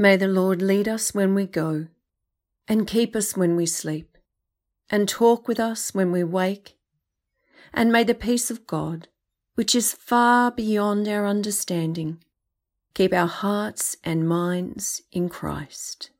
May the Lord lead us when we go, and keep us when we sleep, and talk with us when we wake. And may the peace of God, which is far beyond our understanding, keep our hearts and minds in Christ.